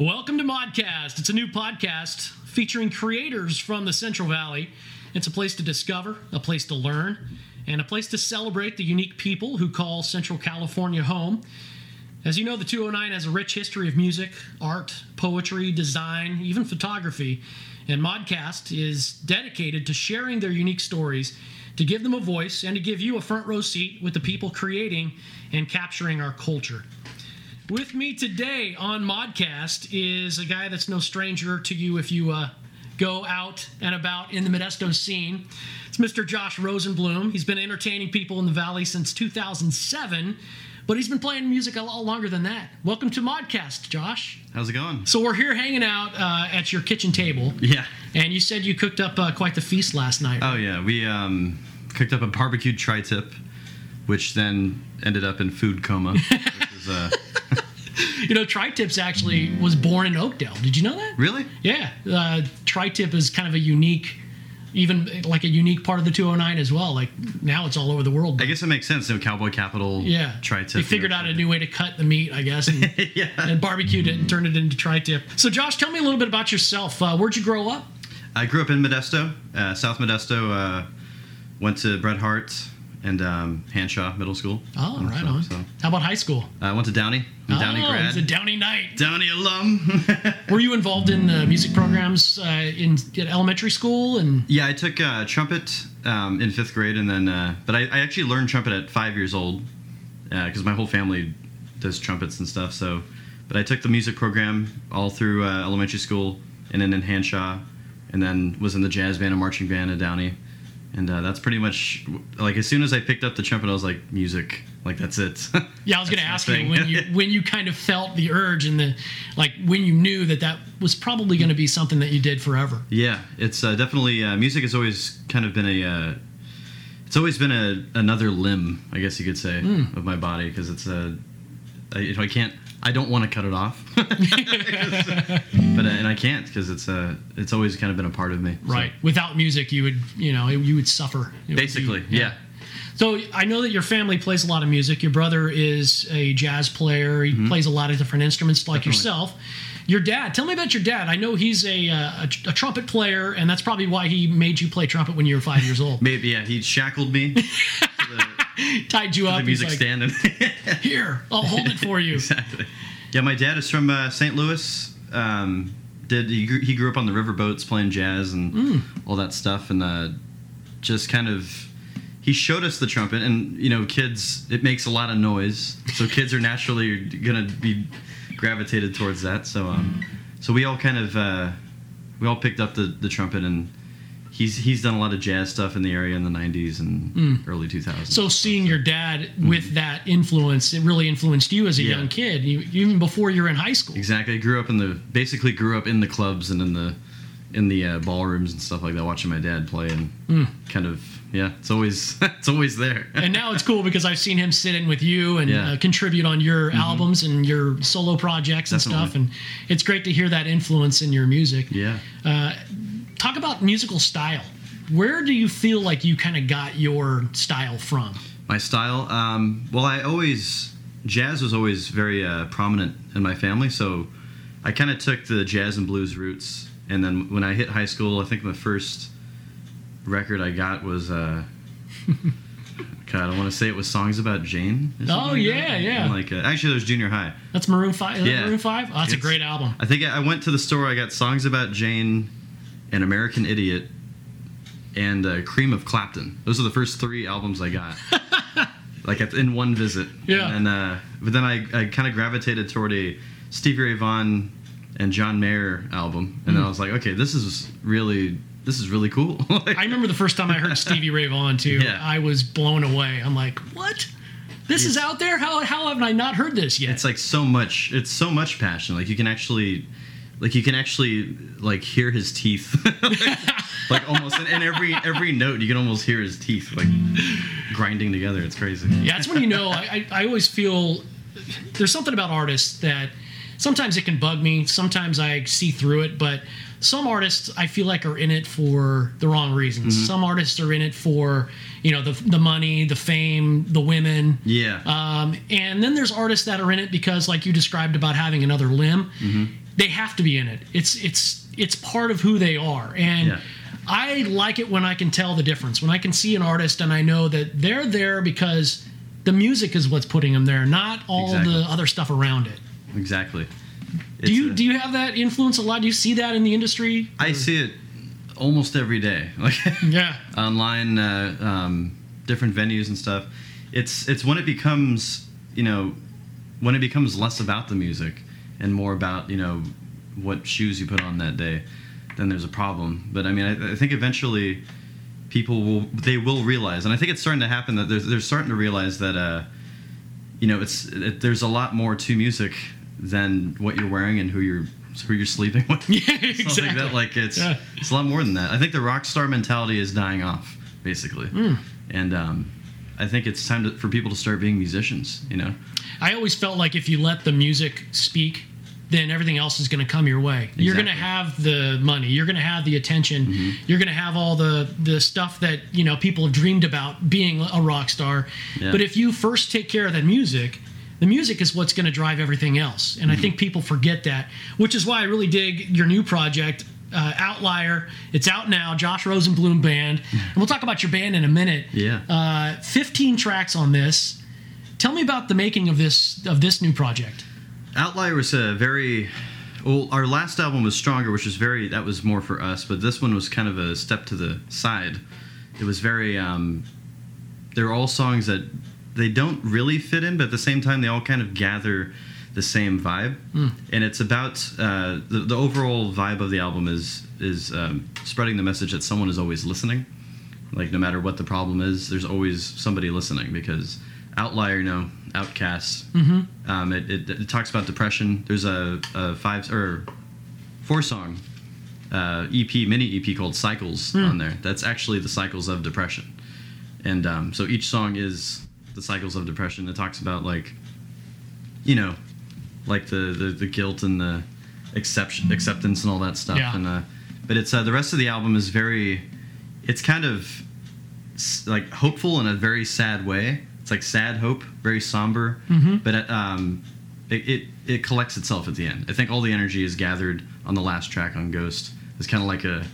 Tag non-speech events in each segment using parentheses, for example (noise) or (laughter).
Welcome to Modcast. It's a new podcast featuring creators from the Central Valley. It's a place to discover, a place to learn, and a place to celebrate the unique people who call Central California home. As you know, the 209 has a rich history of music, art, poetry, design, even photography, and Modcast is dedicated to sharing their unique stories, to give them a voice, and to give you a front row seat with the people creating and capturing our culture. With me today on Modcast is a guy that's no stranger to you if you uh, go out and about in the Modesto scene. It's Mr. Josh Rosenblum. He's been entertaining people in the Valley since 2007, but he's been playing music a lot longer than that. Welcome to Modcast, Josh. How's it going? So we're here hanging out uh, at your kitchen table, Yeah. and you said you cooked up uh, quite the feast last night. Oh yeah, we um, cooked up a barbecued tri-tip, which then ended up in food coma. which is, uh, (laughs) You know, Tri-Tips actually was born in Oakdale. Did you know that? really? Yeah, uh, tri-tip is kind of a unique, even like a unique part of the 209 as well. Like now it's all over the world. I guess it makes sense. No cowboy capital. yeah, Tri-tip. They figured out a new way to cut the meat, I guess, and, (laughs) yeah. and barbecued it and turned it into tri-tip. So, Josh, tell me a little bit about yourself. Uh, where'd you grow up? I grew up in Modesto, uh, South Modesto. Uh, went to Bret Harte and um, Hanshaw Middle School. Oh, right on. So How about high school? I went to Downey. I'm a Downey oh, grad. it's a Downey Knight. Downey alum. (laughs) Were you involved in uh, music programs uh, in, in elementary school? And Yeah, I took uh, trumpet um, in fifth grade, and then, uh, but I, I actually learned trumpet at five years old because my whole family does trumpets and stuff. So, but I took the music program all through uh, elementary school, and then in Hanshaw, and then was in the jazz band and marching band at Downey, and uh, that's pretty much like as soon as I picked up the trumpet, I was like, music, like that's it. (laughs) yeah, I was going to ask you when you (laughs) when you kind of felt the urge and the like when you knew that that was probably going to be something that you did forever. Yeah, it's uh, definitely uh, music has always kind of been a. Uh, it's always been a another limb, I guess you could say, Hmm. of my body because it's a. I, know, I can't. I don't want to cut it off, (laughs) uh, and I can't because it's uh, it's always kind of been a part of me. So, Right. Without music, you would, you know, you would suffer. It would be- basically, yeah. So I know that your family plays a lot of music. Your brother is a jazz player. He plays a lot of different instruments, like Mm-hmm. Definitely. yourself. Your dad. Tell me about your dad. I know he's a, uh, a a trumpet player, and that's probably why he made you play trumpet when you were five years old. Maybe yeah. He shackled me (laughs) the, Tied you the up. music he's like, stand (laughs) Here, I'll hold it for you. (laughs) exactly. Yeah, my dad is from uh, St. Louis. Um, did he grew, he grew up on the riverboats playing jazz and Mm. all that stuff, and uh, just kind of he showed us the trumpet. And you know, kids, it makes a lot of noise, so (laughs) kids are naturally gonna be gravitated towards that. So um, so we all kind of uh, we all picked up the the trumpet and. He's, he's done a lot of jazz stuff in the area in the 90s and early 2000s. Mm. So seeing your dad with that influence, it really influenced you as a Mm-hmm. Yeah. young kid, you, even before you were in high school. Exactly. I grew up in the basically grew up in the clubs and in the in the uh, ballrooms and stuff like that, watching my dad play and Hmm. kind of yeah, it's always (laughs) it's always there. (laughs) and now it's cool because I've seen him sit in with you and Yeah. Mm-hmm. uh, contribute on your albums and your solo projects and Definitely. stuff. And it's great to hear that influence in your music. yeah. Uh, talk about musical style. Where do you feel like you kind of got your style from? My style. Um, well, I always jazz was always very uh, prominent in my family, so I kind of took the jazz and blues roots. And then when I hit high school, I think the first record I got was. Uh, (laughs) God, I want to say it was songs about Jane. Oh, like yeah, that. yeah. And like uh, actually, was junior high. That's Maroon Five. Is that Yeah. Maroon Five. Oh, that's a great album. I think I went to the store. I got songs about Jane, and American Idiot, and uh, Cream of Clapton. Those are the first three albums I got, (laughs) like in one visit. Yeah. And uh, but then I, I kind of gravitated toward a Stevie Ray Vaughan and John Mayer album, and then I was like, okay, this is really this is really cool. (laughs) I remember the first time I heard (laughs) Stevie Ray Vaughan too. Yeah. I was blown away. I'm like, what? This is out there? How how have I not heard this yet? it's like so much it's so much passion like you can actually like you can actually like hear his teeth (laughs) like almost in, in every every note you can almost hear his teeth like grinding together it's crazy Yeah, that's when you know. I, I, I always feel there's something about artists that sometimes it can bug me. Sometimes I see through it, but some artists I feel like are in it for the wrong reasons. Some artists are in it for you know the the money, the fame, the women. yeah Um, and then there's artists that are in it because, like you described about having another limb. They have to be in it. It's it's it's part of who they are, and Yeah. I like it when I can tell the difference. When I can see an artist and I know that they're there because the music is what's putting them there, not all Exactly. the other stuff around it. Exactly. Do you do you have that influence a lot? Do you see that in the industry? I see it almost every day, (laughs) like Yeah. online, uh, um, different venues and stuff. It's it's when it becomes you know when it becomes less about the music and more about you know what shoes you put on that day, then there's a problem. But I mean, I, I think eventually people will they will realize, and I think it's starting to happen that they're, they're starting to realize that uh, you know it's it, there's a lot more to music than what you're wearing and who you're who you're sleeping with. Yeah, (laughs) (laughs) Something exactly. that like it's Yeah. it's a lot more than that. I think the rock star mentality is dying off, basically, Hmm. and um, I think it's time to, for people to start being musicians. You know, I always felt like if you let the music speak, then everything else is going to come your way. You're going to have the money. You're going to have the attention. Mm-hmm. You're going to have all the the stuff that you know people have dreamed about being a rock star. Yeah. But if you first take care of that music, the music is what's going to drive everything else. And Mm-hmm. I think people forget that, which is why I really dig your new project. Uh, Outlier, it's out now. Josh Rosenblum band, and we'll talk about your band in a minute. Yeah. Uh, 15 tracks on this. Tell me about the making of this of this new project. Outlier was a very well. Our last album was stronger, which was very that was more for us, but this one was kind of a step to the side. It was very. Um, they're all songs that they don't really fit in, but at the same time, they all kind of gather the same vibe, and it's about uh, the, the overall vibe of the album is is um, spreading the message that someone is always listening. Like no matter what the problem is, there's always somebody listening because Outlier, you know, Outcasts. Um, it, it, it talks about depression. There's a, a five or four song uh, EP, mini EP called Cycles on there. That's actually the cycles of depression. And um, so each song is the cycles of depression. It talks about like, you know, like the, the, the guilt and the acceptance, acceptance and all that stuff. Yeah. And uh, but it's uh, the rest of the album is very, it's kind of like hopeful in a very sad way. It's like sad hope, very somber, but it, um, it, it it collects itself at the end. I think all the energy is gathered on the last track on Ghost. It's kind of like a,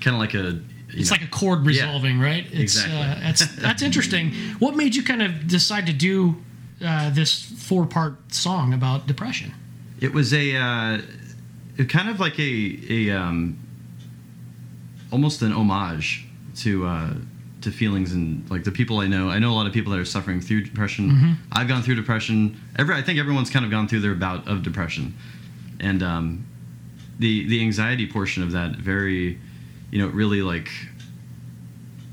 kind of like a. you It's know- like a chord resolving, right? It's, Exactly. Uh, that's that's interesting. What made you kind of decide to do uh, this four part song about depression? It was a uh, it kind of like a a um, almost an homage to uh, to feelings and like the people I know. I know a lot of people that are suffering through depression. I've gone through depression. Every I think everyone's kind of gone through their bout of depression, and um, the the anxiety portion of that very, you know, really like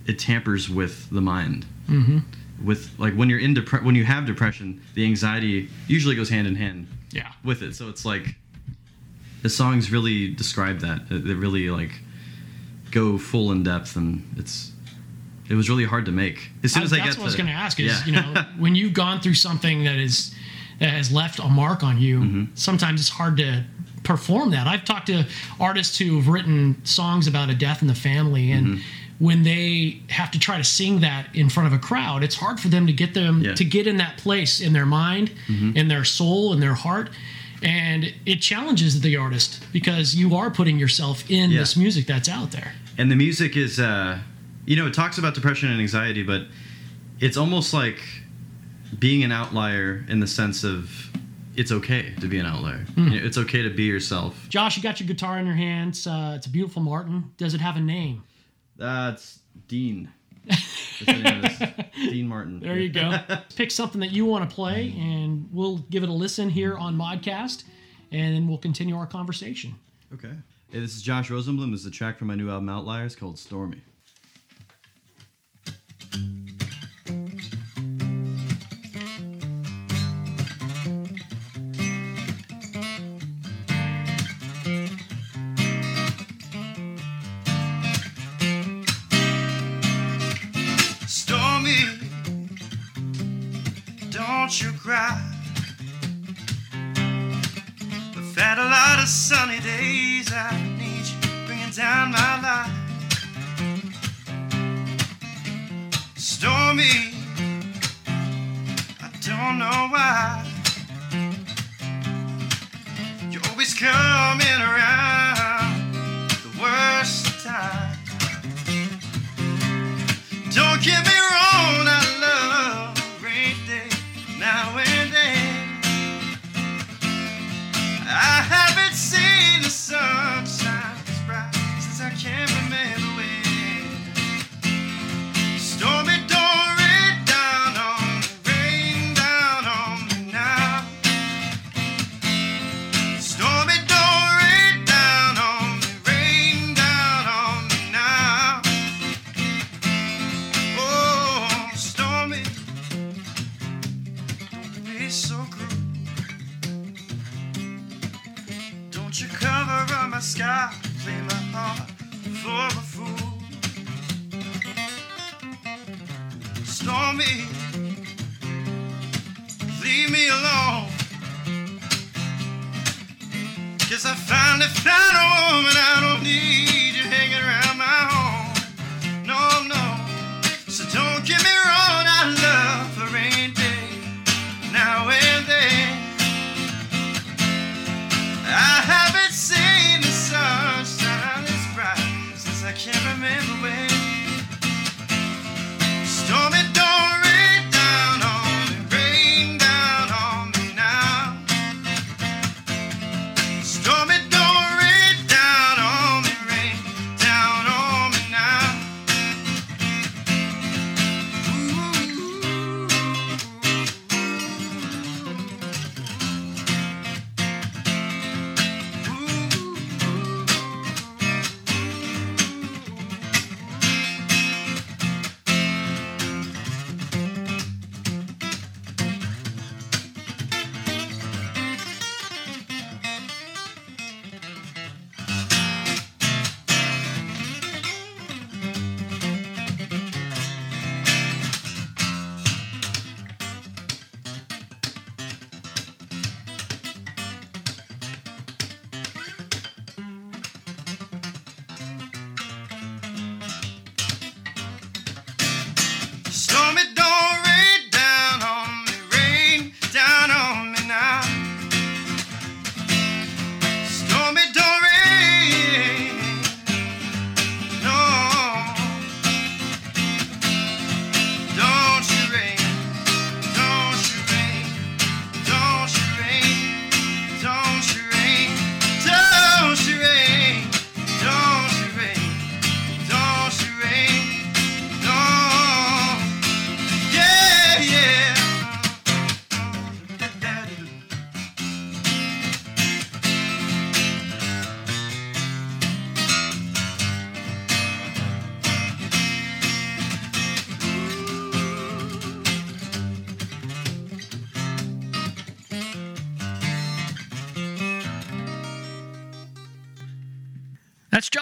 it tampers with the mind Mm-hmm. With like when you're in depre- when you have depression, the anxiety usually goes hand in hand Yeah. with it. So it's like the songs really describe that. They really like go full in depth, and it's it was really hard to make. As soon as I, that's got what I was going to ask. Is yeah. you know (laughs) when you've gone through something that is that has left a mark on you, Mm-hmm. sometimes it's hard to perform that. I've talked to artists who have written songs about a death in the family, and Mm-hmm. When they have to try to sing that in front of a crowd, it's hard for them to get them Yeah. Mm-hmm. to get in that place in their mind, in their soul, in their heart. And it challenges the artist because you are putting yourself in Yeah. this music that's out there. and the music is uh you know it talks about depression and anxiety but it's almost like being an outlier in the sense of it's okay to be an outlier know, it's okay to be yourself Josh, you got your guitar in your hands. Uh, it's a beautiful Martin. Does it have a name? That's dean That's what it is. (laughs) dean martin There you go. (laughs) Pick something that you want to play, and we'll give it a listen here on Modcast, and then we'll continue our conversation. okay hey this is josh rosenblum this is a track from my new album outliers called Stormy, We've had a lot of sunny days. I need you bringing down my life. Stormy, I don't know why. You're always coming around the worst time. Don't give me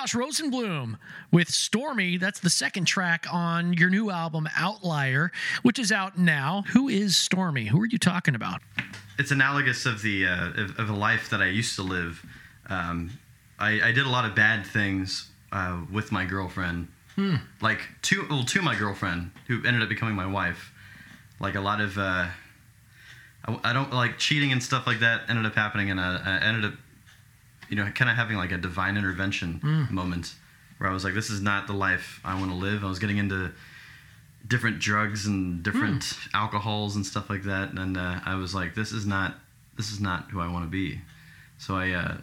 Josh Rosenblum with Stormy. That's the second track on your new album, Outlier, which is out now. Who is Stormy? Who are you talking about? it's analogous of the uh, of, of a life that I used to live. Um, I, I did a lot of bad things uh, with my girlfriend, like to well to my girlfriend who ended up becoming my wife. Like a lot of uh, I, I don't like cheating and stuff like that ended up happening, and I, I ended up you know kind of having like a divine intervention moment where I was like, this is not the life I want to live. I was getting into different drugs and different alcohols and stuff like that and uh, i was like this is not this is not who i want to be. So i uh,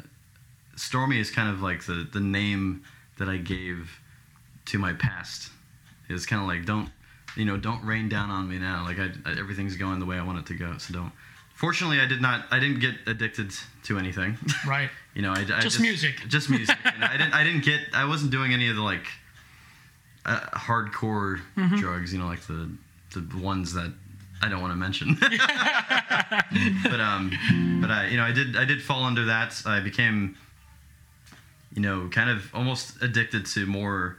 stormy is kind of like the the name that i gave to my past. It's kind of like don't you know don't rain down on me now. Like I, I, everything's going the way i want it to go so don't fortunately i did not i didn't get addicted to anything (laughs) Right. you know i, I Just music. just music (laughs) you know, i didn't i didn't get i wasn't doing any of the like uh, hardcore Mm-hmm. drugs you know like the the ones that i don't want to mention (laughs) but um but i you know i did i did fall under that i became you know kind of almost addicted to more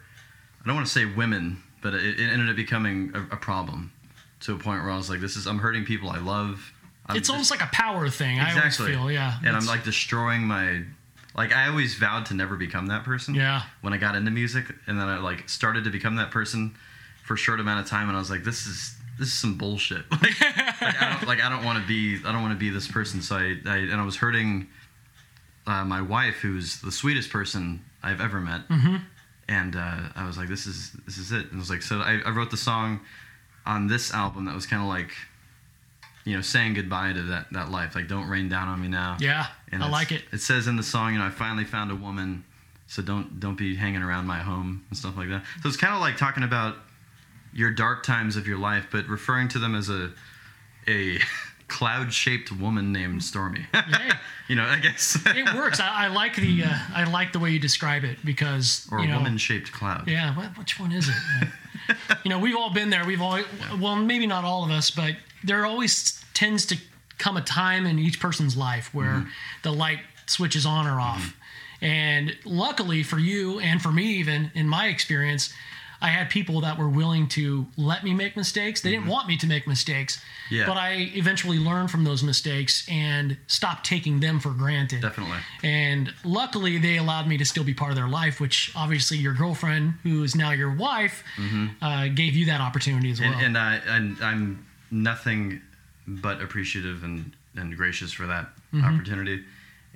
i don't want to say women but it, it ended up becoming a, a problem to a point where i was like this is i'm hurting people i love I'm it's just- almost like a power thing. I Exactly. always feel, yeah. and i'm like destroying my like i always vowed to never become that person Yeah. when i got into music and then i like started to become that person for a short amount of time and i was like this is this is some bullshit (laughs) like, like i don't like i don't want to be i don't want to be this person so I, I and i was hurting uh, my wife, who's the sweetest person I've ever met, and uh, I was like, "This is this is it." And I was like, so I, I wrote the song on this album that was kind of like, you know, saying goodbye to that that life. Like, don't rain down on me now. Yeah, And I like it. It says in the song, you know, I finally found a woman, so don't don't be hanging around my home and stuff like that. So it's kind of like talking about your dark times of your life, but referring to them as a a (laughs) cloud shaped woman named Stormy. (laughs) You know, I guess. it works. I, I like the uh, I like the way you describe it because or you a know, woman shaped cloud. Yeah, what, which one is it? (laughs) You know, we've all been there. We've all, well, maybe not all of us, but there always tends to come a time in each person's life where Mm-hmm. the light switches on or off. And luckily for you and for me, even in my experience, I had people that were willing to let me make mistakes. They didn't want me to make mistakes, Mm-hmm. Yeah. but I eventually learned from those mistakes and stopped taking them for granted. Definitely. And luckily, they allowed me to still be part of their life, which obviously your girlfriend, who is now your wife, uh, gave you that opportunity as well. Mm-hmm. And and I and I'm nothing but appreciative and and gracious for that Mm-hmm. opportunity.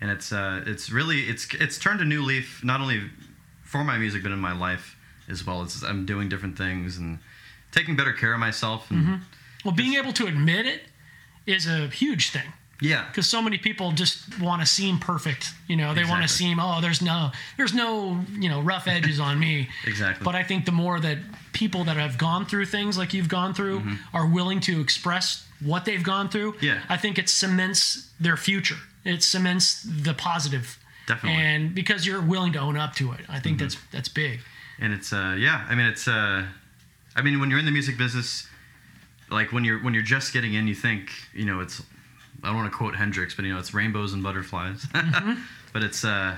And it's uh it's really it's it's turned a new leaf not only for my music but in my life as well. It's I'm doing different things and taking better care of myself and Mm-hmm. well, being able to admit it is a huge thing yeah. because so many people just want to seem perfect. You know, they want to seem, oh, there's no, there's no, you know, rough edges on me. (laughs) Exactly. But I think the more that people that have gone through things like you've gone through are willing to express what they've gone through, Mm-hmm. Yeah. I think it cements their future. It cements the positive. Definitely. Mm-hmm. And because you're willing to own up to it, I think that's that's big. And it's uh yeah i mean it's uh i mean when you're in the music business like when you're when you're just getting in you think you know it's i don't want to quote hendrix but you know it's rainbows and butterflies. (laughs) But it's uh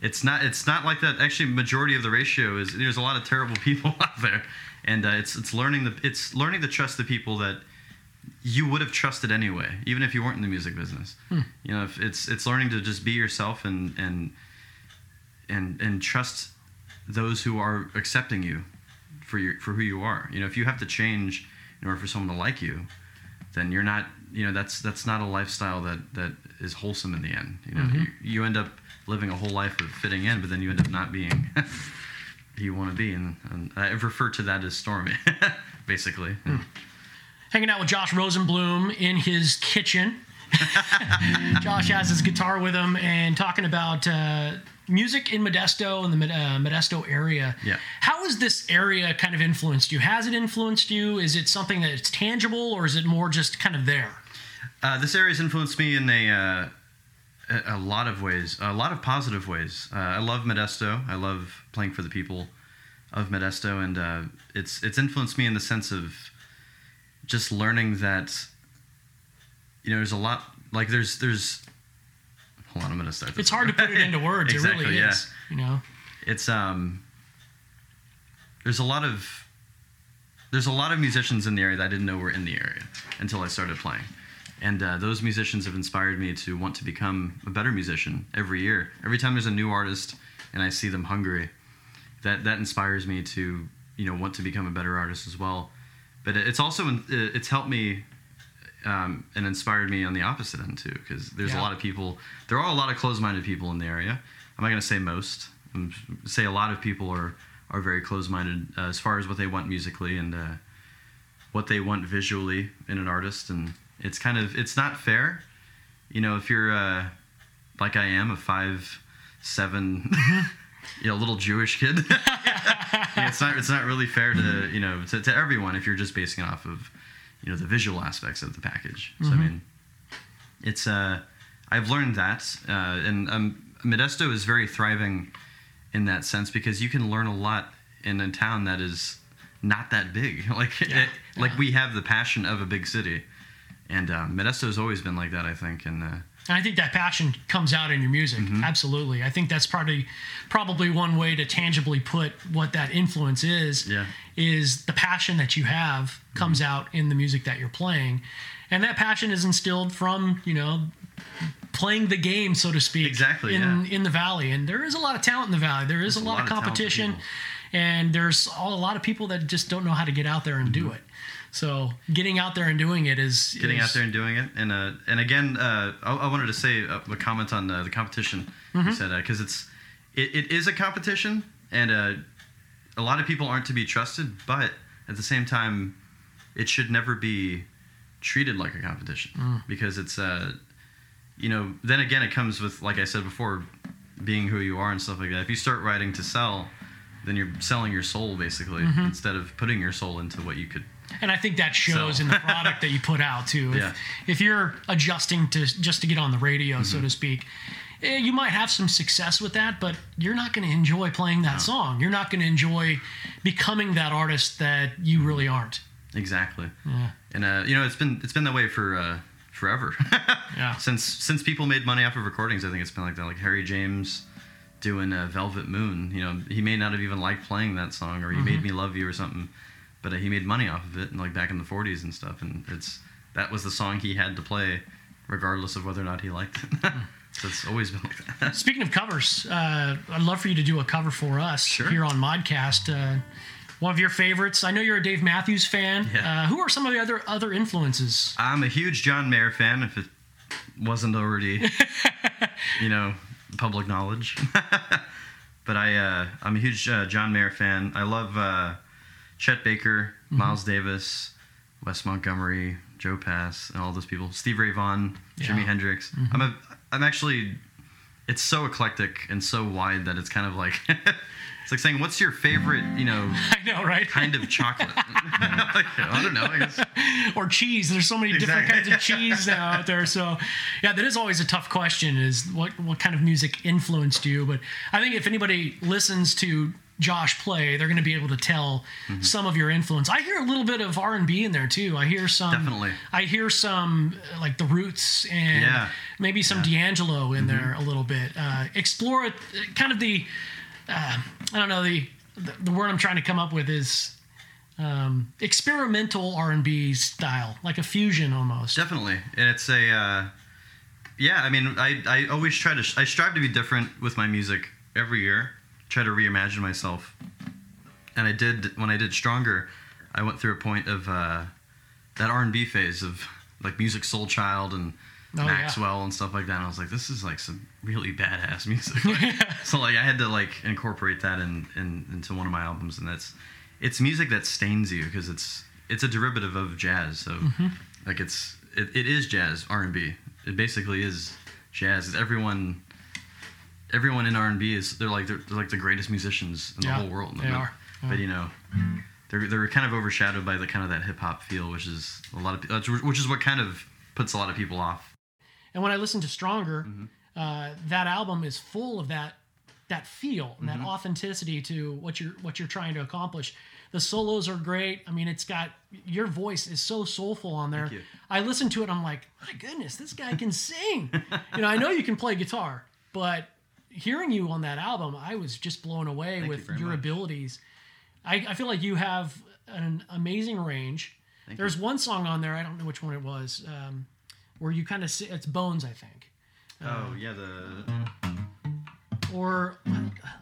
it's not it's not like that. Actually majority of the ratio is there's a lot of terrible (laughs) people out there. And uh, it's it's learning the it's learning to trust the people that you would have trusted anyway even if you weren't in the music business. You know if it's it's learning to just be yourself and and and and trust those who are accepting you for your for who you are. You know, if you have to change in order for someone to like you, then you're not. You know, that's that's not a lifestyle that that is wholesome in the end. You know, you, you end up living a whole life of fitting in, but then you end up not being (laughs) who you want to be. And, and I refer to that as stormy, (laughs) basically. hanging out with Josh Rosenblum in his kitchen. (laughs) Josh has his guitar with him and talking about uh, music in Modesto and the uh, Modesto area. Yeah. How has this area kind of influenced you? Has it influenced you? Is it something that's tangible or is it more just kind of there? Uh, this area has influenced me in a, uh, a a lot of ways, a lot of positive ways. Uh, I love Modesto. I love playing for the people of Modesto, and uh, it's it's influenced me in the sense of just learning that you know there's a lot like there's there's hold on I'm gonna start. It's hard to put it into words. exactly, it really yeah. is. You know. It's um there's a lot of there's a lot of musicians in the area that I didn't know were in the area until I started playing. And uh, those musicians have inspired me to want to become a better musician every year. Every time there's a new artist and I see them hungry, that that inspires me to you know want to become a better artist as well. But it's also it's helped me um, and inspired me on the opposite end too, because there's Yeah. a lot of people. There are a lot of closed-minded people in the area. I'm not going to say most. I'm say a lot of people are are very closed-minded uh, as far as what they want musically and uh, what they want visually in an artist, and it's kind of it's not fair. You know, if you're uh, like I am, a five seven, (laughs) you know, little Jewish kid. Yeah, (laughs) it's not it's not really fair to you know to, to everyone if you're just basing it off of you know the visual aspects of the package. So I mean, it's uh I've learned that uh, and um, Modesto is very thriving in that sense because you can learn a lot in a town that is not that big. (laughs) Like Yeah, it, like yeah. we have the passion of a big city, and uh, Modesto has always been like that. I think and. And I think that passion comes out in your music. Mm-hmm. Absolutely. I think that's probably probably one way to tangibly put what that influence is. Yeah. Is the passion that you have comes Mm-hmm. out in the music that you're playing, and that passion is instilled from you know playing the game, so to speak. Exactly, In yeah. in the valley, and there is a lot of talent in the valley. There is a lot, of competition, and there's all, a lot of people that just don't know how to get out there and Mm-hmm. do it. So getting out there and doing it is getting is- out there and doing it. And uh, and again, uh, I, I wanted to say a, a comment on uh, the competition. You said because it's it, it is a competition, and uh, a lot of people aren't to be trusted. But at the same time, it should never be treated like a competition because it's uh, you know. Then again, it comes with like I said before, being who you are and stuff like that. If you start writing to sell. Then you're selling your soul basically instead of putting your soul into what you could And I think that shows So- in the product that you put out too. If, Yeah. Mm-hmm. if you're adjusting to just to get on the radio, so to speak, eh, you might have some success with that, but you're not going to enjoy playing that song. You're not going to enjoy becoming that artist that you really aren't. Exactly. Yeah. And uh, you know, it's been it's been that way for uh, forever. (laughs) Yeah. Since since people made money off of recordings, I think it's been like that. Like Harry James doing uh, Velvet Moon. You know, he may not have even liked playing that song, or he made me love you or something, but uh, he made money off of it, and like back in the '40s and stuff. And it's that was the song he had to play, regardless of whether or not he liked it. (laughs) so it's always been like that. Speaking of covers, uh, I'd love for you to do a cover for us Sure. here on Modcast. Uh, one of your favorites. I know you're a Dave Matthews fan. Yeah. Uh, who are some of the other other influences? I'm a huge John Mayer fan. If it wasn't already, (laughs) you know, public knowledge. (laughs) but I, uh, I'm a huge uh, John Mayer fan. I love uh, Chet Baker, mm-hmm. Miles Davis, Wes Montgomery, Joe Pass, and all those people. Steve Ray Vaughan, Jimi Yeah. Hendrix. Mm-hmm. I'm a, I'm actually, it's so eclectic and so wide that it's kind of like, (laughs) it's like saying, what's your favorite, you know, (laughs) I know, right? kind of chocolate? like, (laughs) I don't know. I guess. or cheese. There's so many different kinds of cheese now out there. So, yeah, that is always a tough question: is what what kind of music influenced you? But I think if anybody listens to Josh play, they're going to be able to tell Mm-hmm. some of your influence. I hear a little bit of R and B in there too. I hear some Definitely. I hear some uh, like the Roots and Yeah. Mm-hmm. maybe some D'Angelo in there a little bit. Uh, explore it, kind of the uh, I don't know the, the the word I'm trying to come up with is um, experimental R&B style, like a fusion almost. Definitely, and it's a uh, yeah. I mean, I I always try to I strive to be different with my music every year. Try to reimagine myself, and I did when I did Stronger. I went through a point of uh, that R and B phase of like Musiq Soulchild and Oh, yeah. Maxwell and stuff like that. And I was like, this is like some really badass (laughs) music. So like I had to like incorporate that in, in into one of my albums, and that's it's music that stains you because it's it's a derivative of jazz. So Mm-hmm. like it's it, it is jazz R and B. It basically is jazz. Everyone everyone in R and B is they're like they're, they're like the greatest musicians in the whole world. they are. Yeah. But you know. They're, they're kind of overshadowed by the kind of that hip hop feel, which is a lot of which is what kind of puts a lot of people off. And when I listen to Stronger, Mm-hmm. uh, that album is full of that that feel and Mm-hmm. that authenticity to what you're what you're trying to accomplish. The solos are great. I mean, it's got your voice is so soulful on there. I listen to it. I'm like, my goodness, this guy can (laughs) sing. you know, I know you can play guitar, but hearing you on that album, I was just blown away you with very your much. abilities. I, I feel like you have an amazing range. There's one song on there, I don't know which one it was, um, where you kind of see it's Bones, I think. Oh yeah, the Or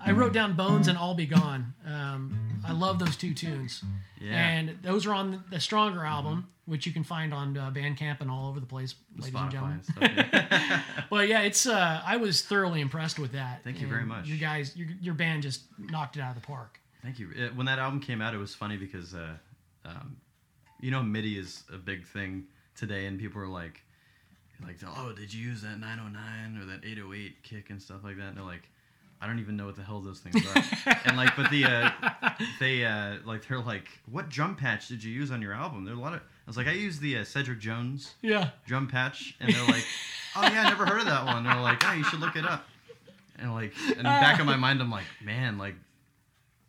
I wrote down Bones and All Be Gone. Um, I love those two tunes. Yeah. And those are on the Stronger album, which you can find on uh, Bandcamp and all over the place, ladies and gentlemen. and stuff. yeah. (laughs) (laughs) But yeah, it's uh, I was thoroughly impressed with that. Thank you very much. You guys, your, your band just knocked it out of the park. Thank you. Uh, When that album came out, it was funny because, uh, um, you know, MIDI is a big thing today, and people are like, like, oh, did you use that 909 or that 808 kick and stuff like that? And they're like, I don't even know what the hell those things are. and like, but the uh, (laughs) they uh, like they're like, what drum patch did you use on your album? There are a lot of. I was like, I used the uh, Cedric Jones Yeah. drum patch, and they're like, oh yeah, I never heard of that one. They're like, oh, you should look it up. And like, in the back of my mind, I'm like, man, like,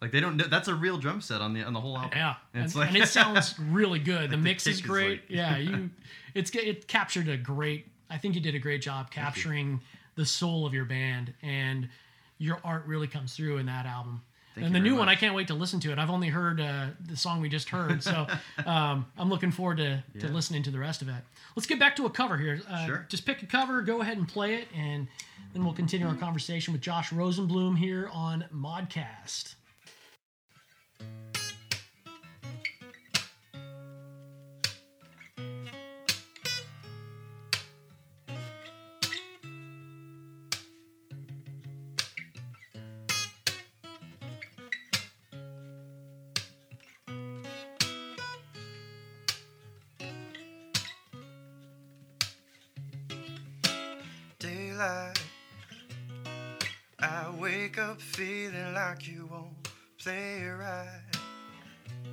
like they don't. know That's a real drum set on the on the whole album. Yeah, And and, like and it sounds really good. (laughs) the the mix is kick is great. like- (laughs) yeah, you, it's it captured a great. I think you did a great job capturing the soul of your band, and your art really comes through in that album. Thank and the new one, I can't wait to listen to it. I've only heard uh, the song we just heard, so (laughs) um, I'm looking forward to, to listening to the rest of it. Let's get back to a cover here. Uh, Sure. Just pick a cover, go ahead and play it, and then we'll continue our conversation with Josh Rosenblum here on Modcast. Like you won't play right.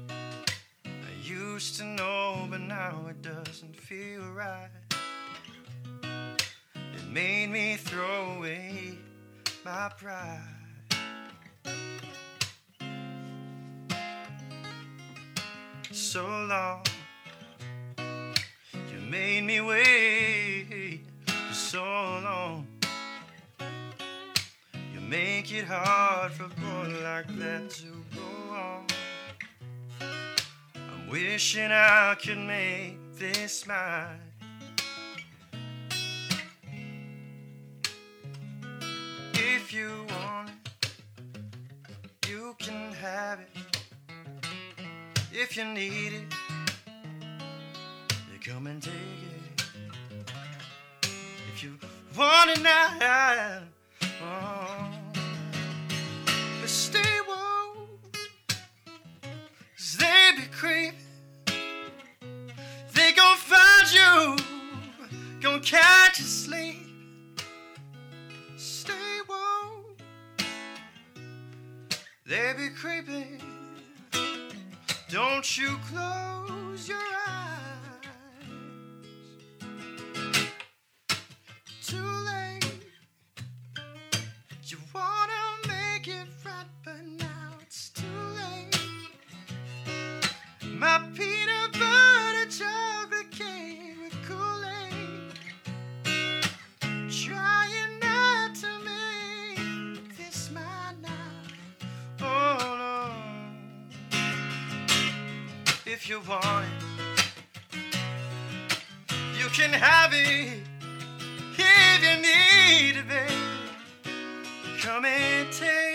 I used to know, but now it doesn't feel right. It made me throw away my pride. So long, you made me wait for so long. Make it hard for a boy like that to go on. I'm wishing I could make this mine. If you want it, you can have it. If you need it, you come and take it. If you want it now, oh, stay woke. 'Cause they be creeping. They gon' find you, gon' catch you sleep. Stay woke. They be creeping. Don't you close your eyes. Too If you want you can have it. If you need it, babe, come and take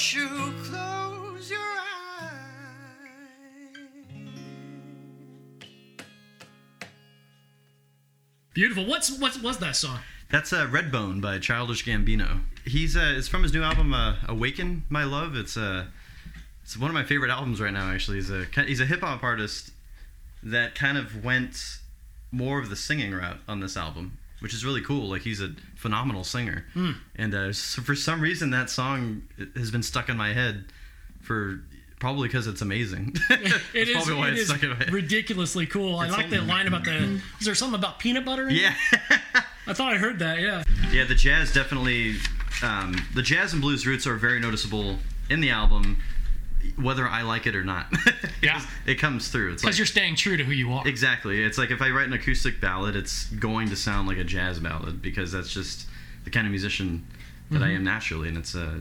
Don't you close your eyes. Beautiful. What's what was that song? That's uh, Redbone by Childish Gambino. He's uh, it's from his new album uh, Awaken My Love. It's uh, it's one of my favorite albums right now. Actually, he's a he's a hip hop artist that kind of went more of the singing route on this album, which is really cool. Like he's a phenomenal singer, and uh, so for some reason that song has been stuck in my head for probably because it's amazing. (laughs) (laughs) It is, probably why it it's is stuck in my head. ridiculously cool. I It's like the line about the. Is there something about peanut butter? in it? yeah. (laughs) I thought I heard that. Yeah. Yeah, the jazz definitely, um, the jazz and blues roots are very noticeable in the album, whether I like it or not. (laughs) Yeah. it comes through. It's Because like you're staying true to who you are. exactly. It's like if I write an acoustic ballad, it's going to sound like a jazz ballad because that's just the kind of musician that I am naturally, and it's uh,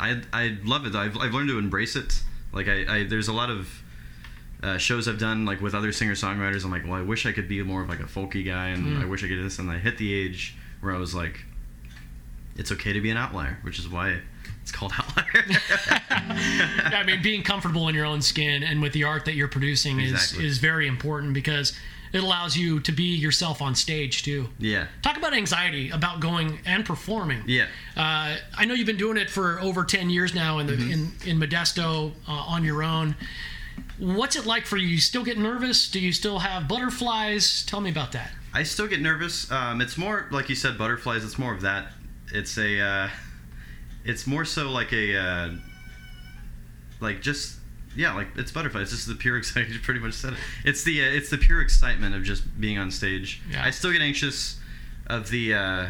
I I love it. I've I've learned to embrace it. Like I, I there's a lot of uh, shows I've done like with other singer songwriters. I'm like, well, I wish I could be more of like a folky guy, and I wish I could do this. And I hit the age where I was like, it's okay to be an outlier, which is why it's called outlier. (laughs) I mean, being comfortable in your own skin and with the art that you're producing Exactly. is is very important because it allows you to be yourself on stage too. Yeah. Talk about anxiety about going and performing. Yeah. Uh, I know you've been doing it for over ten years now in the in in Modesto uh, on your own. What's it like for you? You still get nervous? Do you still have butterflies? Tell me about that. I still get nervous. Um, it's more like you said, butterflies. It's more of that. It's a. Uh, it's more so like a. Uh, like just yeah, like it's butterflies. It's just the pure (laughs) excitement. You pretty much said it. It's the uh, it's the pure excitement of just being on stage. Yeah. I still get anxious of the. Uh,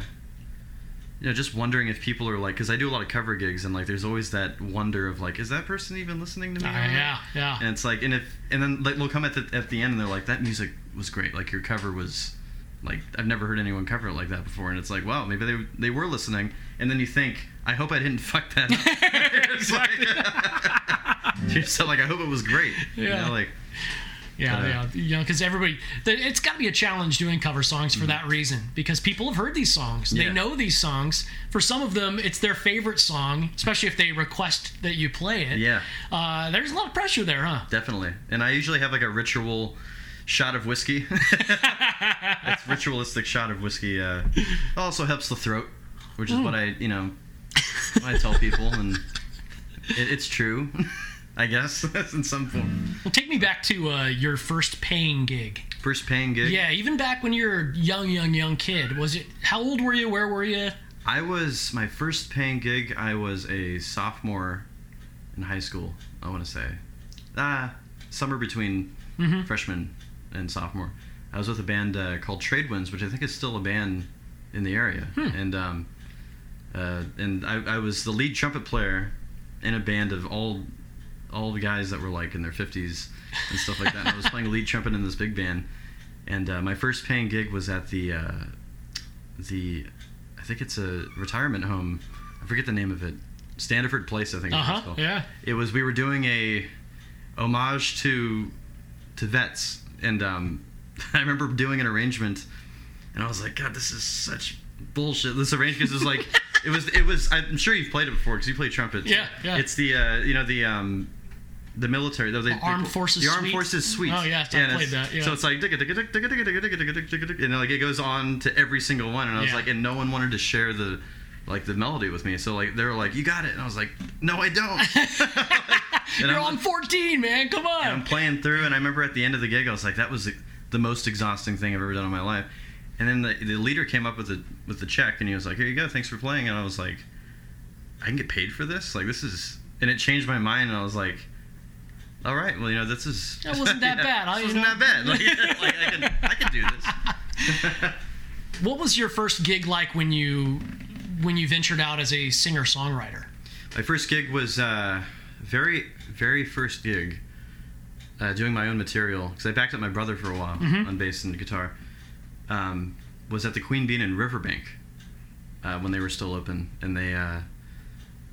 you know, just wondering if people are like, because I do a lot of cover gigs, and like, there's always that wonder of like, is that person even listening to me? Uh, yeah, yeah. And it's like, and if, and then like they'll come at the at the end, and they're like, that music was great. Like your cover was, like I've never heard anyone cover it like that before. And it's like, wow, maybe they they were listening. And then you think, I hope I didn't fuck that up. (laughs) Like- (laughs) so like, I hope it was great. You Yeah. know, like, Yeah, Uh, yeah, you know, because everybody, it's got to be a challenge doing cover songs for that reason. Because people have heard these songs, they Mm-hmm. Know these songs. For some of them, it's their favorite song, especially if they request that you play it. yeah, Uh, there's a lot of pressure there, huh? definitely. And I usually have like a ritual shot of whiskey. (laughs) it's ritualistic shot of whiskey. Uh, also helps the throat, which is what I, you know, I tell people, and it, it's true. (laughs) I guess (laughs) in some form. Well, take me back to uh, your first paying gig. First paying gig. Yeah, even back when you were a young, young, young kid. Was it? How old were you? Where were you? I was my first paying gig. I was a sophomore in high school. I want to say, ah, summer between Mm-hmm. freshman and sophomore. I was with a band uh, called Trade Winds, which I think is still a band in the area, Hmm. and um, uh, and I, I was the lead trumpet player in a band of all all the guys that were like in their 50s and stuff like that. And I was (laughs) playing lead trumpet in this big band, and uh, my first paying gig was at the uh, the I think it's a retirement home. I forget the name of it. Standiford Place, I think. Uh it's huh. called. Yeah. It was we were doing a homage to to vets, and um, (laughs) I remember doing an arrangement, and I was like, God, this is such bullshit. This arrangement is like, it was it was. I'm sure you've played it before because you play trumpet. Yeah, yeah. It's the uh, you know the um. The military, the, the Armed Forces the armed Suite? forces suite. Oh, yeah, I and played that, yeah. So it's like, and like it goes on to every single one, and I was Yeah. like, and no one wanted to share the, like the melody with me. So like they were like, you got it, and I was like, no, I don't. You're I'm- on 14, man. Come on. and I'm playing through, and I remember at the end of the gig, I was like, "That was the, the most exhausting thing I've ever done in my life." And then the, the leader came up with the with the check, and he was like, "Here you go, thanks for playing." And I was like, "I can get paid for this? Like this is..." And it changed my mind, and I was like, "All right, well, you know, this is That wasn't that (laughs) bad, huh, This you wasn't know? that bad. Like, (laughs) like I can I can do this." (laughs) what was your first gig like when you when you ventured out as a singer songwriter? My first gig was uh, very, very first gig uh, doing my own material because I backed up my brother for a while on bass and guitar. Um, was at the Queen Bean in Riverbank uh, when they were still open, and they. Uh,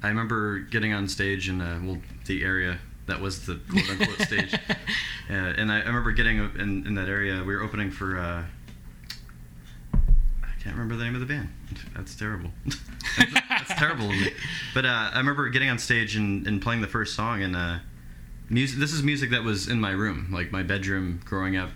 I remember getting on stage in uh, well the area that was the quote unquote (laughs) stage, uh, and I, I remember getting in, in that area. We were opening for. Uh, I can't remember the name of the band. That's terrible. (laughs) That's terrible of me. But uh, I remember getting on stage and, and playing the first song, and uh, music. This is music that was in my room, like my bedroom, growing up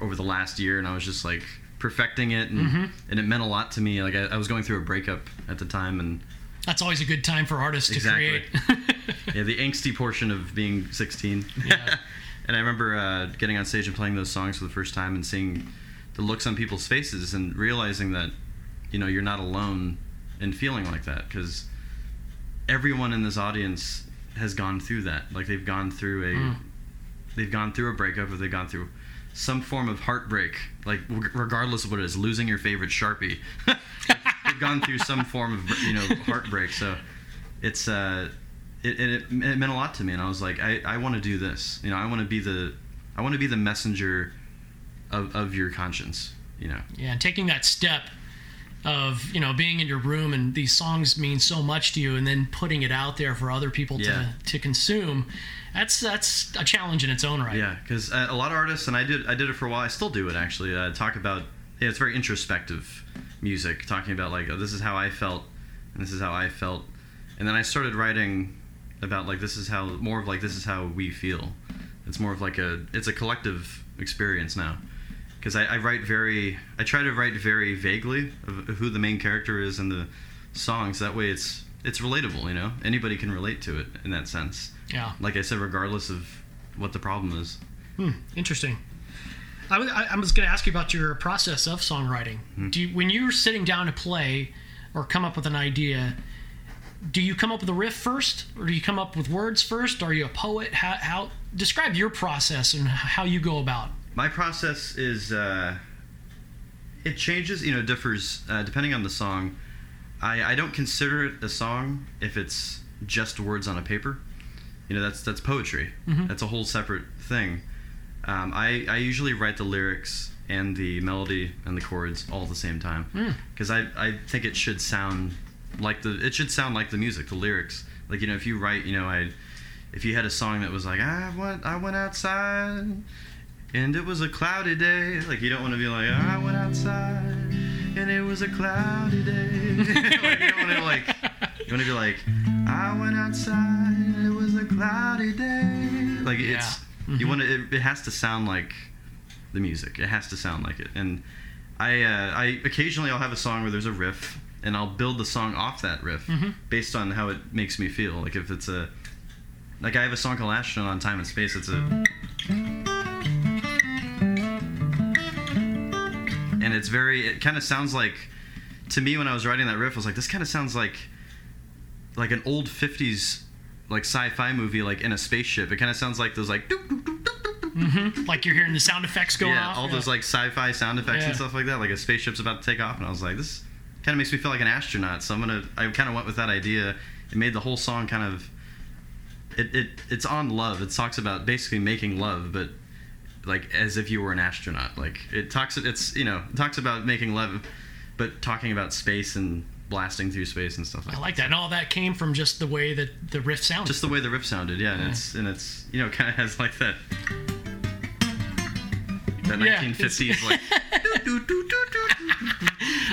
over the last year, and I was just like perfecting it, and, and it meant a lot to me. Like I, I was going through a breakup at the time, and That's always a good time for artists to create. (laughs) yeah, the angsty portion of being 16. Yeah. (laughs) and I remember uh, getting on stage and playing those songs for the first time and seeing the looks on people's faces and realizing that, you know, you're not alone in feeling like that because everyone in this audience has gone through that. Like they've gone through a, Mm. they've gone through a breakup or they've gone through some form of heartbreak. Like reg- regardless of what it is, losing your favorite sharpie. (laughs) they've gone through some form of you know heartbreak. So it's uh, it, it, it meant a lot to me, and I was like, I, I want to do this. You know, I want to be the I want to be the messenger of, of your conscience. You know, yeah, and taking that step of you know being in your room and these songs mean so much to you, and then putting it out there for other people Yeah. to to consume. That's that's a challenge in its own right. yeah, because uh, a lot of artists, and I did I did it for a while. I still do it actually. Uh, talk about yeah, it's very introspective music, talking about like oh, this is how I felt, and this is how I felt, and then I started writing about like this is how more of like this is how we feel. It's more of like a it's a collective experience now, because I, I write very I try to write very vaguely of, of who the main character is in the songs. That way, it's it's relatable. You know, anybody can relate to it in that sense. Yeah. Like I said, regardless of what the problem is. Hmm, interesting. I was, I, I was going to ask you about your process of songwriting. Do you, when you're sitting down to play or come up with an idea, do you come up with a riff first, or do you come up with words first? Are you a poet? How, how describe your process and how you go about? My process is uh, it changes. You know, differs uh, depending on the song. I, I don't consider it a song if it's just words on a paper. You know, that's that's poetry. That's a whole separate thing. Um, I, I usually write the lyrics and the melody and the chords all at the same time because I, I think it should sound like the it should sound like the music the lyrics like you know if you write you know I if you had a song that was like I went I went outside and it was a cloudy day. Like you don't want ah, to (laughs) be like I went outside and it was a cloudy day. Like, you don't want to like you want to be like I went outside and it was a cloudy day. Like it's you mm-hmm. want to it, it has to sound like the music. It has to sound like it. And I uh, I occasionally I'll have a song where there's a riff and I'll build the song off that riff mm-hmm. based on how it makes me feel. Like if it's a like I have a song called Astronaut on Time and Space. It's a and it's very it kind of sounds like to me when I was writing that riff I was like this kind of sounds like like an old 50s like sci-fi movie like in a spaceship it kind of sounds like those like doop, doop, doop, doop, doop, doop. Mm-hmm. Like you're hearing the sound effects going off. yeah off. all those like sci-fi sound effects Yeah. and stuff like that like a spaceship's about to take off and I was like this kind of makes me feel like an astronaut so I'm gonna I kind of went with that idea it made the whole song kind of it, it it's on love it talks about basically making love but like as if you were an astronaut like it talks it's you know it talks about making love but talking about space and blasting through space and stuff like I like that, and all that came from just the way that the riff sounded. just the way the riff sounded yeah and it's and it's you know kind of has like that that Yeah, 1950s like.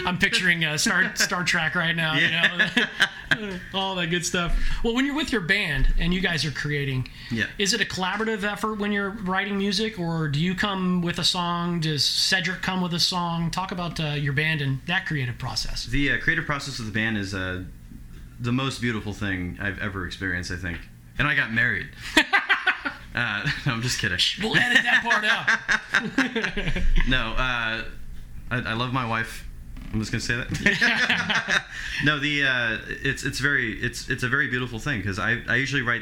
I'm picturing uh, Star Star Trek right now. Yeah. You know, (laughs) (laughs) all that good stuff. Well, when you're with your band and you guys are creating, Yeah. is it a collaborative effort when you're writing music, or do you come with a song? Does Cedric come with a song? Talk about uh, your band and that creative process. The uh, creative process of the band is uh, the most beautiful thing I've ever experienced, I think. And I got married. (laughs) uh, (laughs) no, I'm just kidding. We'll edit that part out. No, uh, I, I love my wife. I'm just gonna say that. (laughs) no, the uh, it's it's very it's it's a very beautiful thing because I I usually write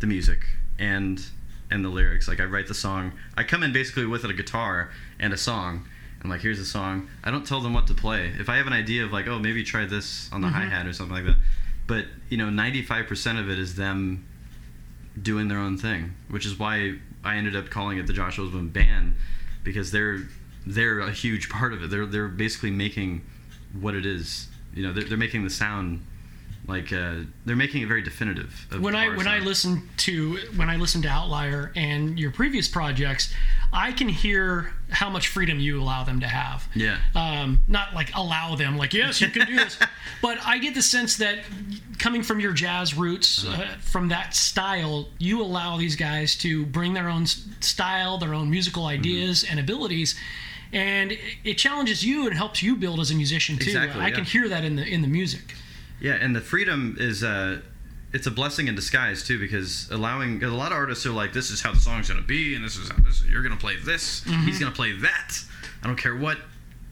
the music and and the lyrics. Like I write the song. I come in basically with a guitar and a song. I'm like, here's a song. I don't tell them what to play. If I have an idea of like, oh, maybe try this on the hi hat or something like that. But you know, 95% of it is them doing their own thing, which is why I ended up calling it the Josh Rosenblum Band because they're they're a huge part of it. They're they're basically making what it is. You know, they're, they're making the sound like uh, they're making it very definitive. Of when I when I listen to when I listen to Outlier and your previous projects, I can hear how much freedom you allow them to have. yeah, um, not like allow them like yes you can do this (laughs) but i get the sense that coming from your jazz roots uh, from that style you allow these guys to bring their own style their own musical ideas and abilities and it- it challenges you and helps you build as a musician too Exactly, i can hear that in the in the music yeah, and the freedom is uh, it's a blessing in disguise too because allowing a lot of artists are like, this is how the song's gonna be, and this is how this you're gonna play this, he's gonna play that. I don't care what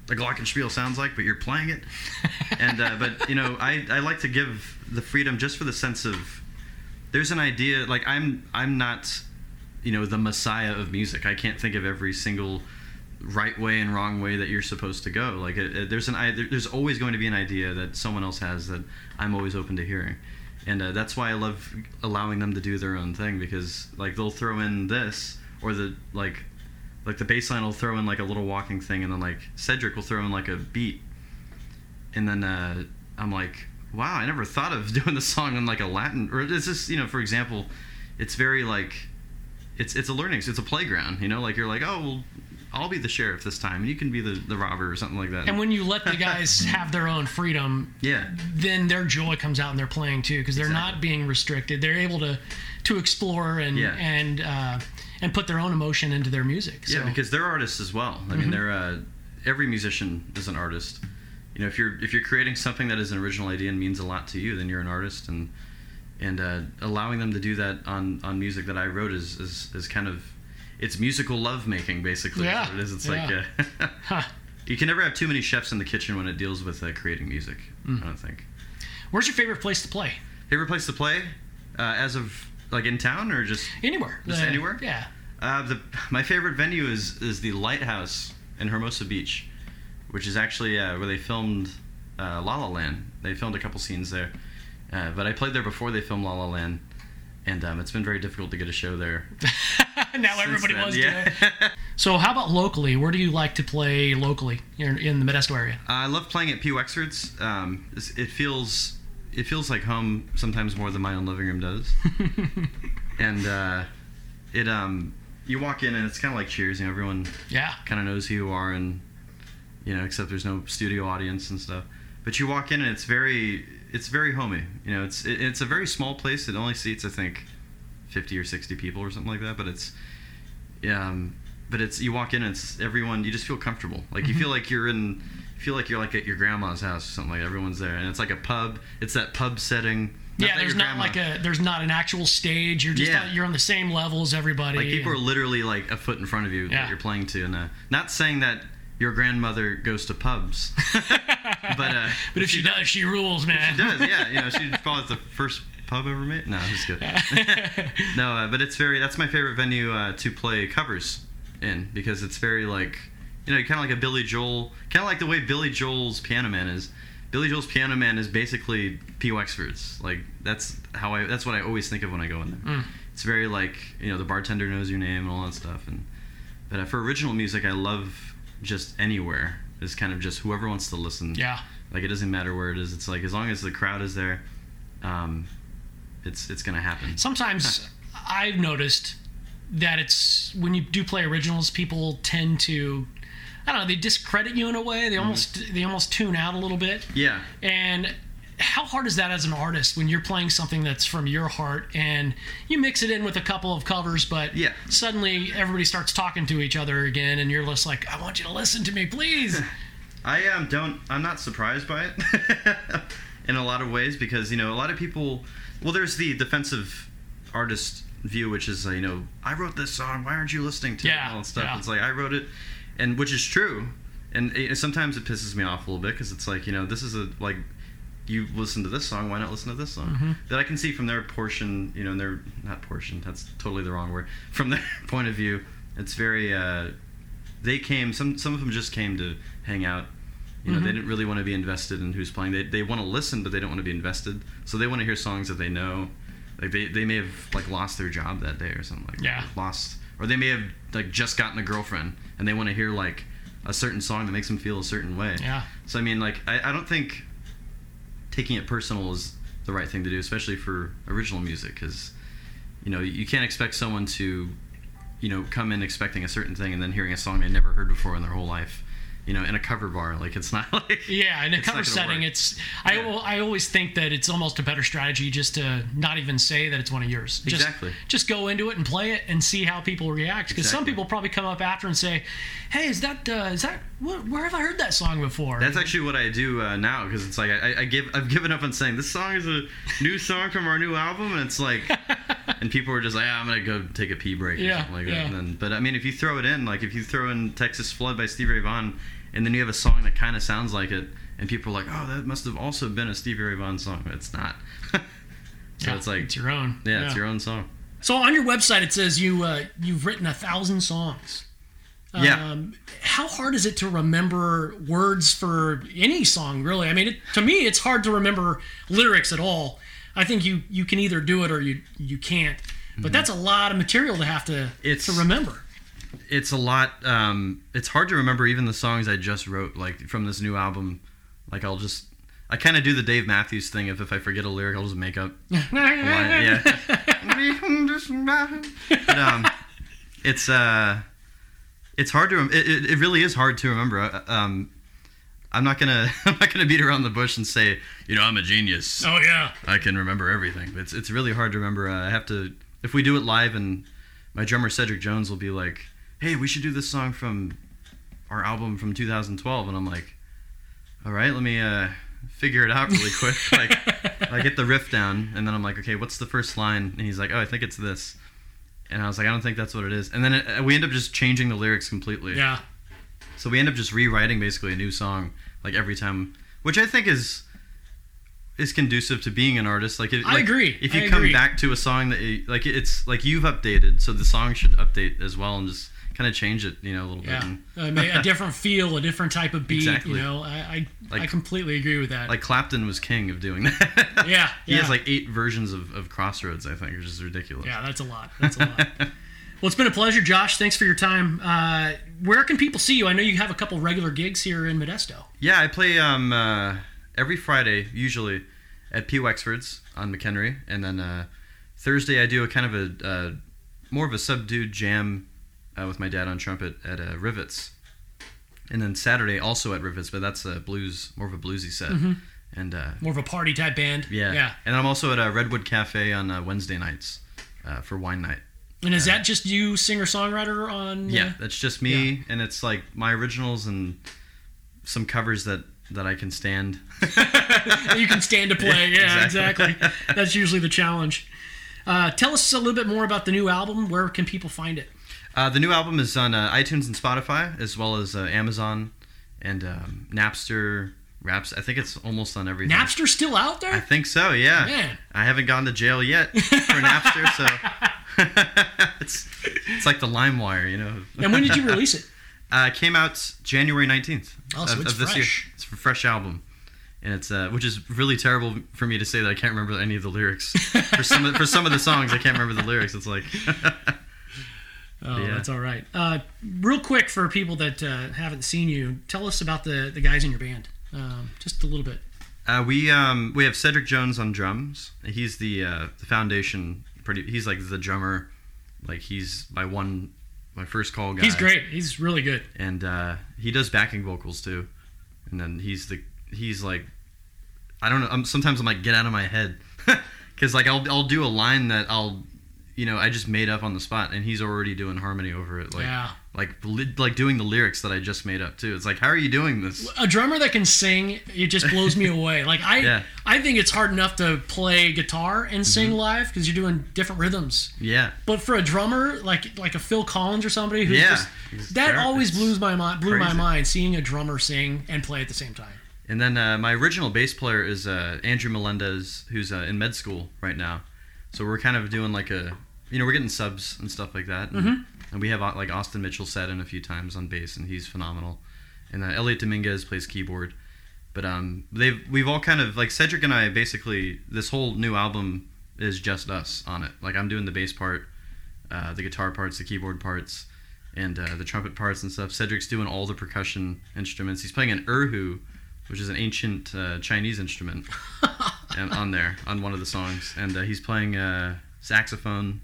the glockenspiel sounds like, but you're playing it. (laughs) and uh, but you know, I I like to give the freedom just for the sense of there's an idea like I'm I'm not you know the messiah of music. I can't think of every single right way and wrong way that you're supposed to go. Like it, it- there's an there's always going to be an idea that someone else has that I'm always open to hearing, and uh, that's why I love allowing them to do their own thing because like they'll throw in this or the like like the bass line will throw in like a little walking thing and then like Cedric will throw in like a beat. And then uh, I'm like wow I never thought of (laughs) doing the song in like a Latin or it's just you know for example it's very like it's it's a learning it's a playground you know? Like you're like oh well I'll be the sheriff this time and you can be the, the robber or something like that and when you let the guys (laughs) have their own freedom yeah then their joy comes out in their playing too because they're Exactly. not being restricted they're able to to explore and Yeah. and uh, and put their own emotion into their music. Yeah, because they're artists as well. I mean, they're uh, every musician is an artist. You know, if you're if you're creating something that is an original idea and means a lot to you, then you're an artist, and and uh, allowing them to do that on on music that I wrote is is, is kind of it's musical lovemaking basically. Yeah, it is. It's yeah. like uh, (laughs) Huh. you can never have too many chefs in the kitchen when it deals with uh, creating music. Mm. I don't think. Where's your favorite place to play? Favorite place to play, uh, as of like in town or just Anywhere. Just Uh, anywhere? Yeah. Uh, the (laughs) my favorite venue is is the Lighthouse in Hermosa Beach, which is actually uh, where they filmed uh, La La Land. They filmed a couple scenes there, uh, but I played there before they filmed La La Land, and um, it's been very difficult to get a show there. (laughs) now everybody then. wants to. (laughs) So how about locally? Where do you like to play locally in, in the Modesto area? I love playing at P Wexford's. Um, it feels it feels like home sometimes more than my own living room does, (laughs) and uh, it um you walk in and it's kind of like Cheers. You know, everyone Yeah. kind of knows who you are and you know except there's no studio audience and stuff but you walk in and it's very it's very homey. You know it's it, it's a very small place. It only seats i think 50 or 60 people or something like that but it's um but it's you walk in and it's everyone you just feel comfortable. Like you feel like you're in feel like you're like at your grandma's house or something like everyone's there. And it's like a pub. It's that pub setting. Yeah, there's not grandma- like a there's not an actual stage. You're just Yeah. you're on the same level as everybody. Like people are literally like a foot in front of you Yeah. that you're playing to, and uh, not saying that your grandmother goes to pubs, (laughs) but uh, but if she, does, she rules, man. she does, yeah. You know, she's probably the first pub ever made. No, I'm just kidding. (laughs) no, uh, but it's very. That's my favorite venue uh, to play covers in because it's very like, you know, kind of like a Billy Joel, kind of like the way Billy Joel's Piano Man is. Billy Joel's Piano Man is basically P. Wexford's. Like that's how I. That's what I always think of when I go in there. Mm. It's very like you know the bartender knows your name and all that stuff. And but uh, for original music, I love just anywhere. It's kind of just whoever wants to listen. Yeah. Like it doesn't matter where it is. It's like as long as the crowd is there, um, it's it's gonna happen. Sometimes (laughs) I've noticed that it's when you do play originals, people tend to I don't know, they discredit you in a way. Mm-hmm. They almost they almost tune out a little bit. Yeah. And how hard is that as an artist when you're playing something that's from your heart and you mix it in with a couple of covers, but Yeah. suddenly everybody starts talking to each other again, and you're just like, I want you to listen to me, please. (laughs) I um, don't. I'm not surprised by it (laughs) in a lot of ways because you know a lot of people. Well, there's the defensive artist view, which is uh, you know I wrote this song. Why aren't you listening to it? And all that stuff. yeah. It's like I wrote it, and which is true. And it, sometimes it pisses me off a little bit because it's like you know this is a like you listen to this song. Why not listen to this song? Mm-hmm. That I can see from their portion. You know, and their not portion. That's totally the wrong word. (laughs) From their point of view, it's very. Uh, they came. Some some of them just came to hang out. You know, they Mhm. didn't really want to be invested in who's playing. They, they want to listen, but they don't want to be invested. So they want to hear songs that they know. Like they, they may have like lost their job that day or something like Yeah. Lost or they may have like just gotten a girlfriend and they want to hear like a certain song that makes them feel a certain way. yeah. So I mean like I, I don't think taking it personal is the right thing to do, especially for original music, because you know you can't expect someone to you know come in expecting a certain thing and then hearing a song they never heard before in their whole life. You know, in a cover bar, like it's not (laughs) like Yeah, in a cover setting, work. it's I, Yeah. I always think that it's almost a better strategy just to not even say that it's one of yours. Just, Exactly. Just go into it and play it and see how people react. Because some people probably come up after and say, "Hey, is that uh, is that wh- where have I heard that song before?" That's actually what I do uh, now because it's like I, I give I've given up on saying this song is a new song from our new album and it's like (laughs) and people are just like ah, I'm gonna go take a pee break or Yeah, something like yeah. that. And then, but I mean if you throw it in like if you throw in Texas Flood by Stevie Ray Vaughan and then you have a song that kind of sounds like it and people are like oh that must have also been a Stevie Ray Vaughan song but it's not. (laughs) so Yeah, it's like it's your own. yeah, it's your own song. So on your website, it says you uh, you've written a thousand songs. Yeah. Um, how hard is it to remember words for any song? Really, I mean, it, to me, it's hard to remember lyrics at all. I think you you can either do it or you you can't. But that's a lot of material to have to Mm-hmm. It's- to remember. It's a lot um it's hard to remember even the songs i just wrote like from this new album like i'll just i kind of do the dave matthews thing if if i forget a lyric i'll just make up (laughs) yeah but um it's uh it's hard to rem- it, it, it really is hard to remember Uh, um i'm not gonna (laughs) i'm not gonna beat around the bush and say you know i'm a genius Oh yeah. I can remember everything. But it's it's really hard to remember. Uh, I have to if we do it live and my drummer Cedric Jones will be like, "Hey, we should do this song from our album from 2012," and I'm like, "All right, let me uh, figure it out really quick." (laughs) like, I get the riff down, and then I'm like, "Okay, what's the first line?" And he's like, "Oh, I think it's this." And I was like, "I don't think that's what it is." And then it, we end up just changing the lyrics completely. Yeah. So we end up just rewriting basically a new song like every time, which I think is is conducive to being an artist. Like, it, I like, agree. If you I come agree. back to a song that you, like it's like you've updated, so the song should update as well and just kind of change it, you know, a little Yeah, bit. I mean, a different (laughs) feel, a different type of beat. Exactly. You know, I I, I completely agree with that. like Clapton was king of doing that. (laughs) Yeah, he yeah. has like eight versions of, of Crossroads, I think, which is ridiculous. yeah, that's a lot. That's a lot. (laughs) well, it's been a pleasure, Josh. Thanks for your time. Uh, where can people see you? I know you have a couple regular gigs here in Modesto. Yeah, I play um, uh, every Friday usually at P. Wexford's on McHenry, and then uh, Thursday I do a kind of a uh, more of a subdued jam uh, with my dad on trumpet at uh, Rivets, and then Saturday also at Rivets, but that's a blues, more of a bluesy set, and uh, More of a party type band. yeah, Yeah. and I'm also at a Redwood Cafe on uh, Wednesday nights uh, for wine night. And is that just you, singer songwriter on? uh, Yeah, that's just me, and it's like my originals and some covers that that I can stand. (laughs) you can stand to (laughs) play. Yeah, Yeah, exactly. exactly. (laughs) That's usually the challenge. Uh, tell us a little bit more about the new album. Where can people find it? Uh, the new album is on uh, iTunes and Spotify, as well as uh, Amazon and um, Napster. Raps. I think it's almost on everything. Napster still out there. I think so. Yeah. Man. I haven't gone to jail yet for Napster, so (laughs) it's it's like the LimeWire, you know. And when did you release it? (laughs) Uh, it came out January nineteenth Oh, so of, it's of this fresh. year. It's a fresh album, and it's uh, which is really terrible for me to say that I can't remember any of the lyrics for some of, for some of the songs. I can't remember the lyrics. It's like (laughs) Oh, Yeah. that's all right. Uh, real quick for people that uh, haven't seen you, tell us about the the guys in your band. Um, just a little bit. Uh, we um, we have Cedric Jones on drums. He's the uh, the foundation. Pretty. He's like the drummer. Like he's my one my first call guy. He's great. He's really good. and uh, he does backing vocals too. And then he's the he's like I don't know. I'm, sometimes I'm like get out of my head (laughs) because like I'll I'll do a line that I'll you know I just made up on the spot, and he's already doing harmony over it. Like Yeah. like like doing the lyrics that I just made up too. It's like how are you doing this? A drummer that can sing, it just blows me away. Like I, Yeah. I think it's hard enough to play guitar and sing Mm-hmm. live because you're doing different rhythms. Yeah. But for a drummer, like like a Phil Collins or somebody who's Yeah. just that always blues my mind, blew my mind seeing a drummer sing and play at the same time. And then uh, my original bass player is uh, Andrew Melendez, who's uh, in med school right now. So we're kind of doing like a, you know, we're getting subs and stuff like that. And, and we have uh, like Austin Mitchell sat in a few times on bass, and he's phenomenal. And uh, Elliot Dominguez plays keyboard. But um, they've we've all kind of like Cedric and I basically this whole new album is just us on it. Like I'm doing the bass part, uh, the guitar parts, the keyboard parts, and uh, the trumpet parts and stuff. Cedric's doing all the percussion instruments. He's playing an erhu, which is an ancient uh, Chinese instrument, (laughs) and on there on one of the songs, and uh, he's playing uh, saxophone.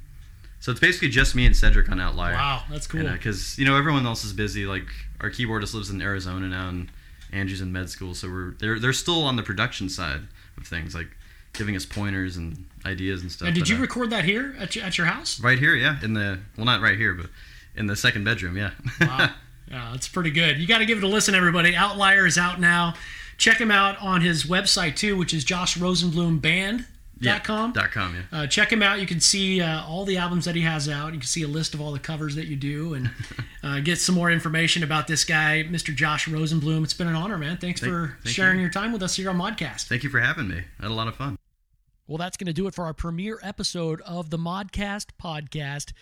So it's basically just me and Cedric on Outlier. Wow, that's cool. Because you know everyone else is busy. Like our keyboardist lives in Arizona now, and Andrew's in med school, so we're they're they're still on the production side of things, like giving us pointers and ideas and stuff. and did but, you uh, record that here at your, at your house? right here? Yeah, in the well, not right here, but in the second bedroom. Yeah. Wow. (laughs) Yeah, that's pretty good. You got to give it a listen, everybody. Outlier is out now. Check him out on his website too, which is joshrosenblumband.com. yeah. Dot com. Yeah. Uh, check him out. You can see uh, all the albums that he has out. You can see a list of all the covers that you do, and (laughs) uh, get some more information about this guy, Mr. Josh Rosenblum. It's been an honor, man. Thanks Thank- for thank sharing you. your time with us here on Modcast. Thank you for having me. I had a lot of fun. Well, that's going to do it for our premiere episode of the Modcast podcast.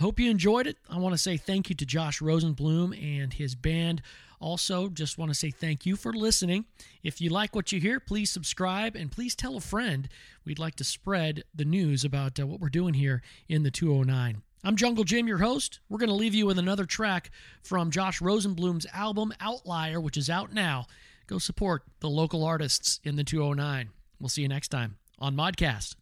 Hope you enjoyed it. I want to say thank you to Josh Rosenblum and his band. Also, just want to say thank you for listening. If you like what you hear, please subscribe and please tell a friend. We'd like to spread the news about uh, what we're doing here in the 209. I'm Jungle Jim, your host. We're going to leave you with another track from Josh Rosenblum's album Outlier, which is out now. Go support the local artists in the 209. We'll see you next time on Modcast.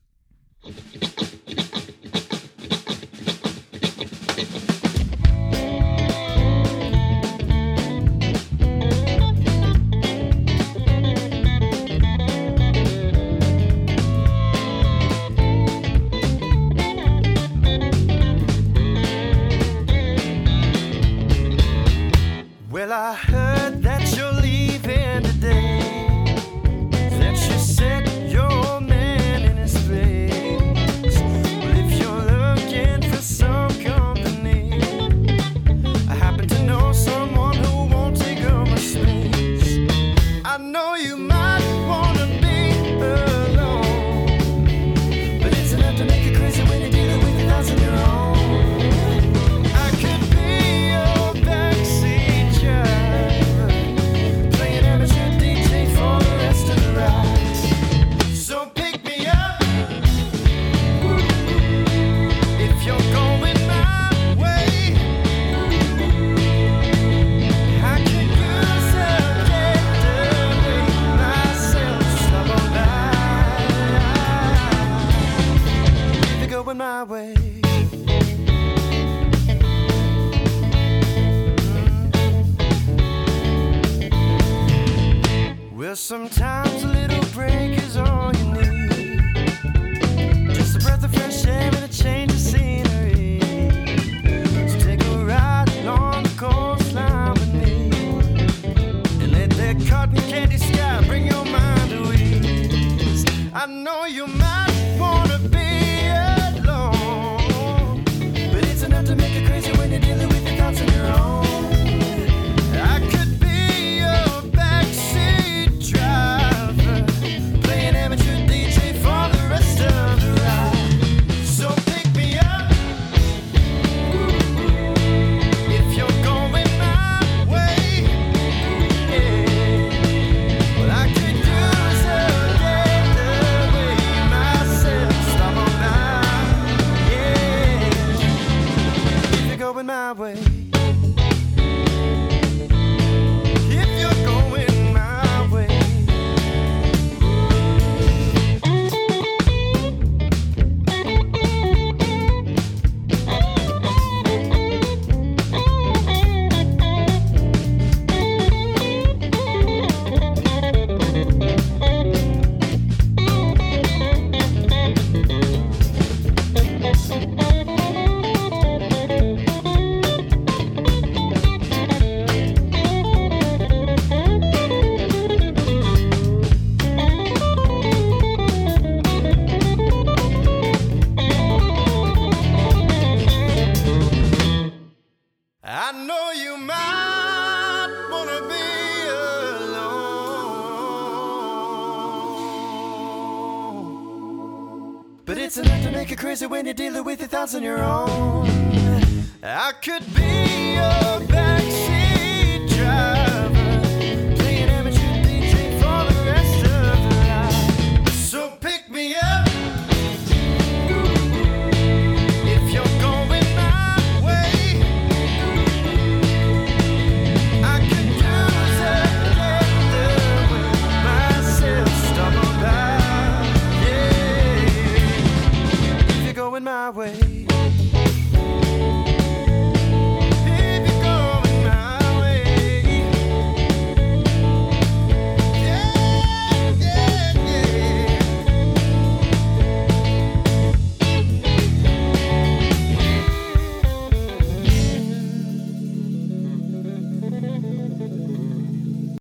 On your own. I could